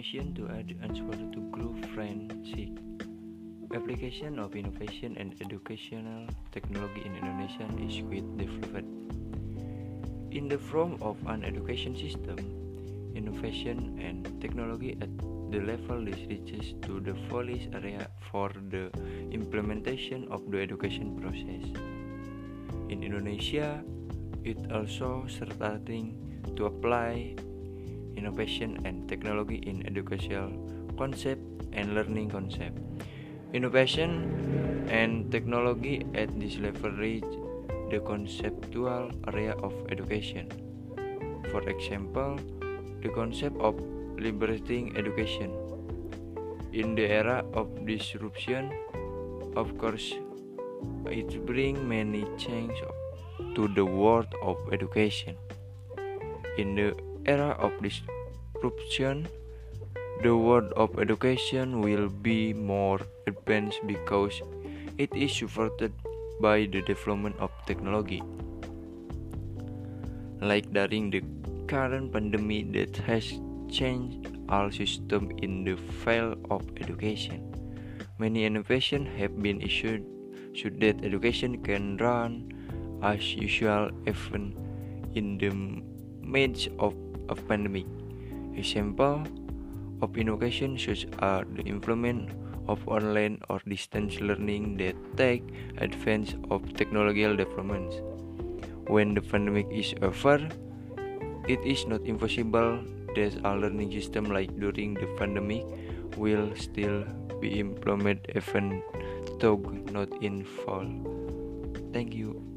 innovation to add answer to grow friendship. Application of innovation and educational technology in Indonesia is quite developed. In the form of an education system, innovation and technology at the level this reaches to the police area for the implementation of the education process. In Indonesia, it also starting to apply innovation and technology in educational concept and learning concept. Innovation and technology at this level reach the conceptual area of education. For example, the concept of liberating education. In the era of disruption, of course, it brings many changes to the world of education. In the era of disruption, the world of education will be more advanced because it is supported by the development of technology. Like during the current pandemic that has changed all systems in the field of education. Many innovations have been issued so that education can run as usual even in the midst of a pandemic. Example of innovation such as the implement of online or distance learning that take advantage of technological developments. When the pandemic is over, it is not impossible that a learning system like during the pandemic will still be implemented even though not in full. Thank you.